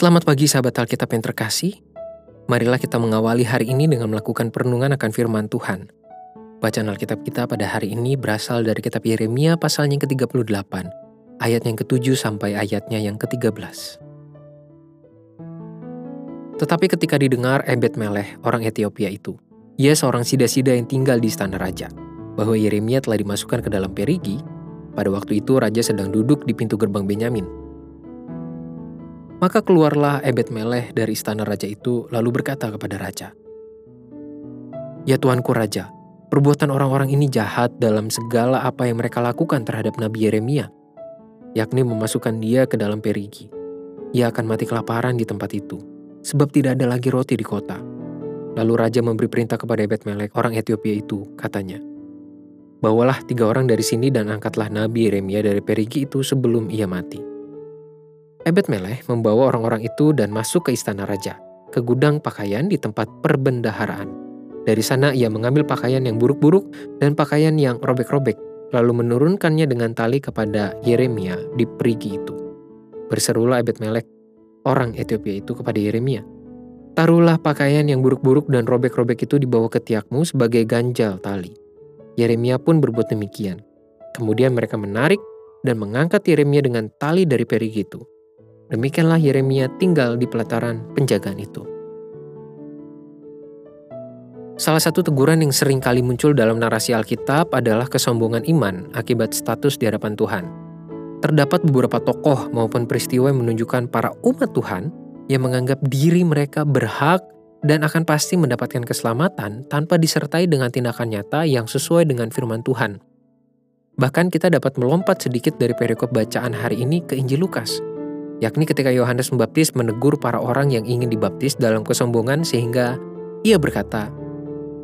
Selamat pagi sahabat Alkitab yang terkasih. Marilah kita mengawali hari ini dengan melakukan perenungan akan firman Tuhan. Bacaan Alkitab kita pada hari ini berasal dari kitab Yeremia pasalnya yang ke-38, ayat yang ke-7 sampai ayatnya yang ke-13. Tetapi ketika didengar Ebed Meleh, orang Ethiopia itu, ia seorang sida-sida yang tinggal di istana raja, bahwa Yeremia telah dimasukkan ke dalam perigi, pada waktu itu raja sedang duduk di pintu gerbang Benyamin. Maka keluarlah Ebed Meleh dari istana raja itu lalu berkata kepada raja, Ya Tuanku Raja, perbuatan orang-orang ini jahat dalam segala apa yang mereka lakukan terhadap Nabi Yeremia, yakni memasukkan dia ke dalam perigi. Ia akan mati kelaparan di tempat itu, sebab tidak ada lagi roti di kota. Lalu raja memberi perintah kepada Ebed Melek, orang Ethiopia itu, katanya, Bawalah tiga orang dari sini dan angkatlah Nabi Yeremia dari perigi itu sebelum ia mati. Ebed Meleh membawa orang-orang itu dan masuk ke istana raja, ke gudang pakaian di tempat perbendaharaan. Dari sana ia mengambil pakaian yang buruk-buruk dan pakaian yang robek-robek, lalu menurunkannya dengan tali kepada Yeremia di perigi itu. Berserulah Ebed Melek, orang Ethiopia itu kepada Yeremia. Taruhlah pakaian yang buruk-buruk dan robek-robek itu dibawa ke tiakmu sebagai ganjal tali. Yeremia pun berbuat demikian. Kemudian mereka menarik dan mengangkat Yeremia dengan tali dari perigi itu. Demikianlah Yeremia tinggal di pelataran penjagaan itu. Salah satu teguran yang sering kali muncul dalam narasi Alkitab adalah kesombongan iman akibat status di hadapan Tuhan. Terdapat beberapa tokoh maupun peristiwa yang menunjukkan para umat Tuhan yang menganggap diri mereka berhak dan akan pasti mendapatkan keselamatan tanpa disertai dengan tindakan nyata yang sesuai dengan firman Tuhan. Bahkan kita dapat melompat sedikit dari perikop bacaan hari ini ke Injil Lukas yakni ketika Yohanes Membaptis menegur para orang yang ingin dibaptis dalam kesombongan sehingga ia berkata,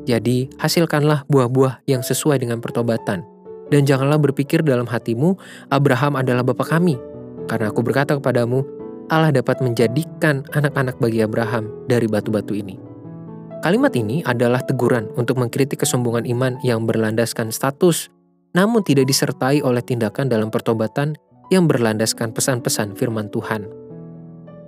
"Jadi, hasilkanlah buah-buah yang sesuai dengan pertobatan, dan janganlah berpikir dalam hatimu, Abraham adalah bapa kami, karena aku berkata kepadamu, Allah dapat menjadikan anak-anak bagi Abraham dari batu-batu ini." Kalimat ini adalah teguran untuk mengkritik kesombongan iman yang berlandaskan status, namun tidak disertai oleh tindakan dalam pertobatan yang berlandaskan pesan-pesan firman Tuhan.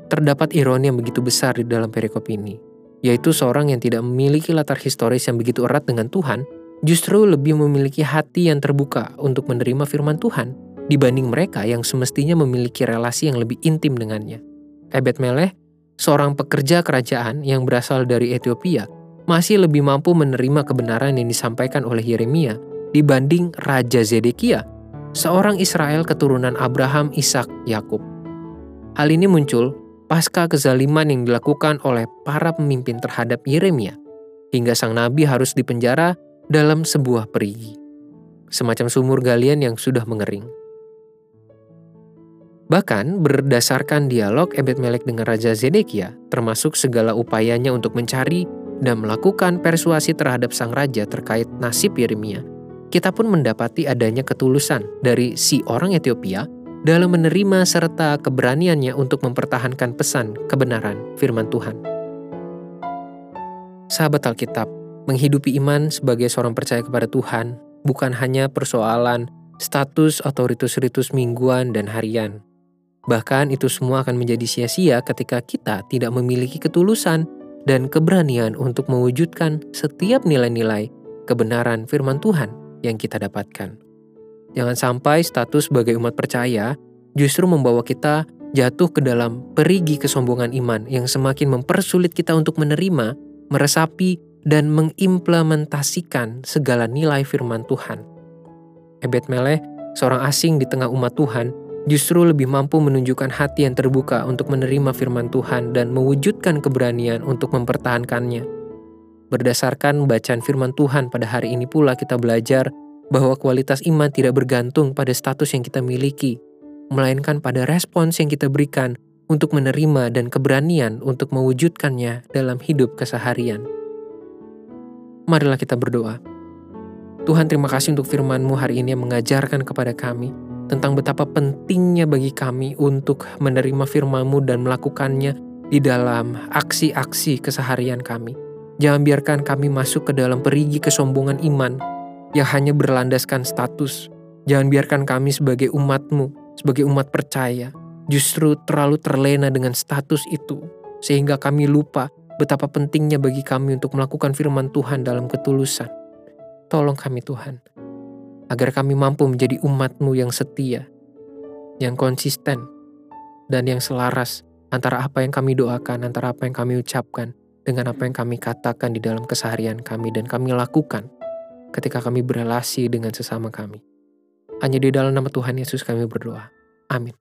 Terdapat ironi yang begitu besar di dalam perikop ini, yaitu seorang yang tidak memiliki latar historis yang begitu erat dengan Tuhan, justru lebih memiliki hati yang terbuka untuk menerima firman Tuhan dibanding mereka yang semestinya memiliki relasi yang lebih intim dengannya. Ebed Meleh, seorang pekerja kerajaan yang berasal dari Ethiopia, masih lebih mampu menerima kebenaran yang disampaikan oleh Yeremia dibanding Raja Zedekia seorang Israel keturunan Abraham, Ishak, Yakub. Hal ini muncul pasca kezaliman yang dilakukan oleh para pemimpin terhadap Yeremia, hingga sang nabi harus dipenjara dalam sebuah perigi, semacam sumur galian yang sudah mengering. Bahkan berdasarkan dialog Ebed Melek dengan Raja Zedekia, termasuk segala upayanya untuk mencari dan melakukan persuasi terhadap sang raja terkait nasib Yeremia, kita pun mendapati adanya ketulusan dari si orang Ethiopia dalam menerima serta keberaniannya untuk mempertahankan pesan kebenaran firman Tuhan. Sahabat Alkitab, menghidupi iman sebagai seorang percaya kepada Tuhan bukan hanya persoalan status atau ritus-ritus mingguan dan harian. Bahkan itu semua akan menjadi sia-sia ketika kita tidak memiliki ketulusan dan keberanian untuk mewujudkan setiap nilai-nilai kebenaran firman Tuhan yang kita dapatkan. Jangan sampai status sebagai umat percaya justru membawa kita jatuh ke dalam perigi kesombongan iman yang semakin mempersulit kita untuk menerima, meresapi, dan mengimplementasikan segala nilai firman Tuhan. Ebed Meleh, seorang asing di tengah umat Tuhan, justru lebih mampu menunjukkan hati yang terbuka untuk menerima firman Tuhan dan mewujudkan keberanian untuk mempertahankannya Berdasarkan bacaan firman Tuhan pada hari ini pula kita belajar bahwa kualitas iman tidak bergantung pada status yang kita miliki, melainkan pada respons yang kita berikan untuk menerima dan keberanian untuk mewujudkannya dalam hidup keseharian. Marilah kita berdoa. Tuhan terima kasih untuk firman-Mu hari ini yang mengajarkan kepada kami tentang betapa pentingnya bagi kami untuk menerima firman-Mu dan melakukannya di dalam aksi-aksi keseharian kami. Jangan biarkan kami masuk ke dalam perigi kesombongan iman yang hanya berlandaskan status. Jangan biarkan kami sebagai umatmu, sebagai umat percaya, justru terlalu terlena dengan status itu, sehingga kami lupa betapa pentingnya bagi kami untuk melakukan firman Tuhan dalam ketulusan. Tolong kami Tuhan, agar kami mampu menjadi umat-Mu yang setia, yang konsisten, dan yang selaras antara apa yang kami doakan, antara apa yang kami ucapkan, dengan apa yang kami katakan di dalam keseharian kami dan kami lakukan ketika kami berelasi dengan sesama kami. Hanya di dalam nama Tuhan Yesus kami berdoa. Amin.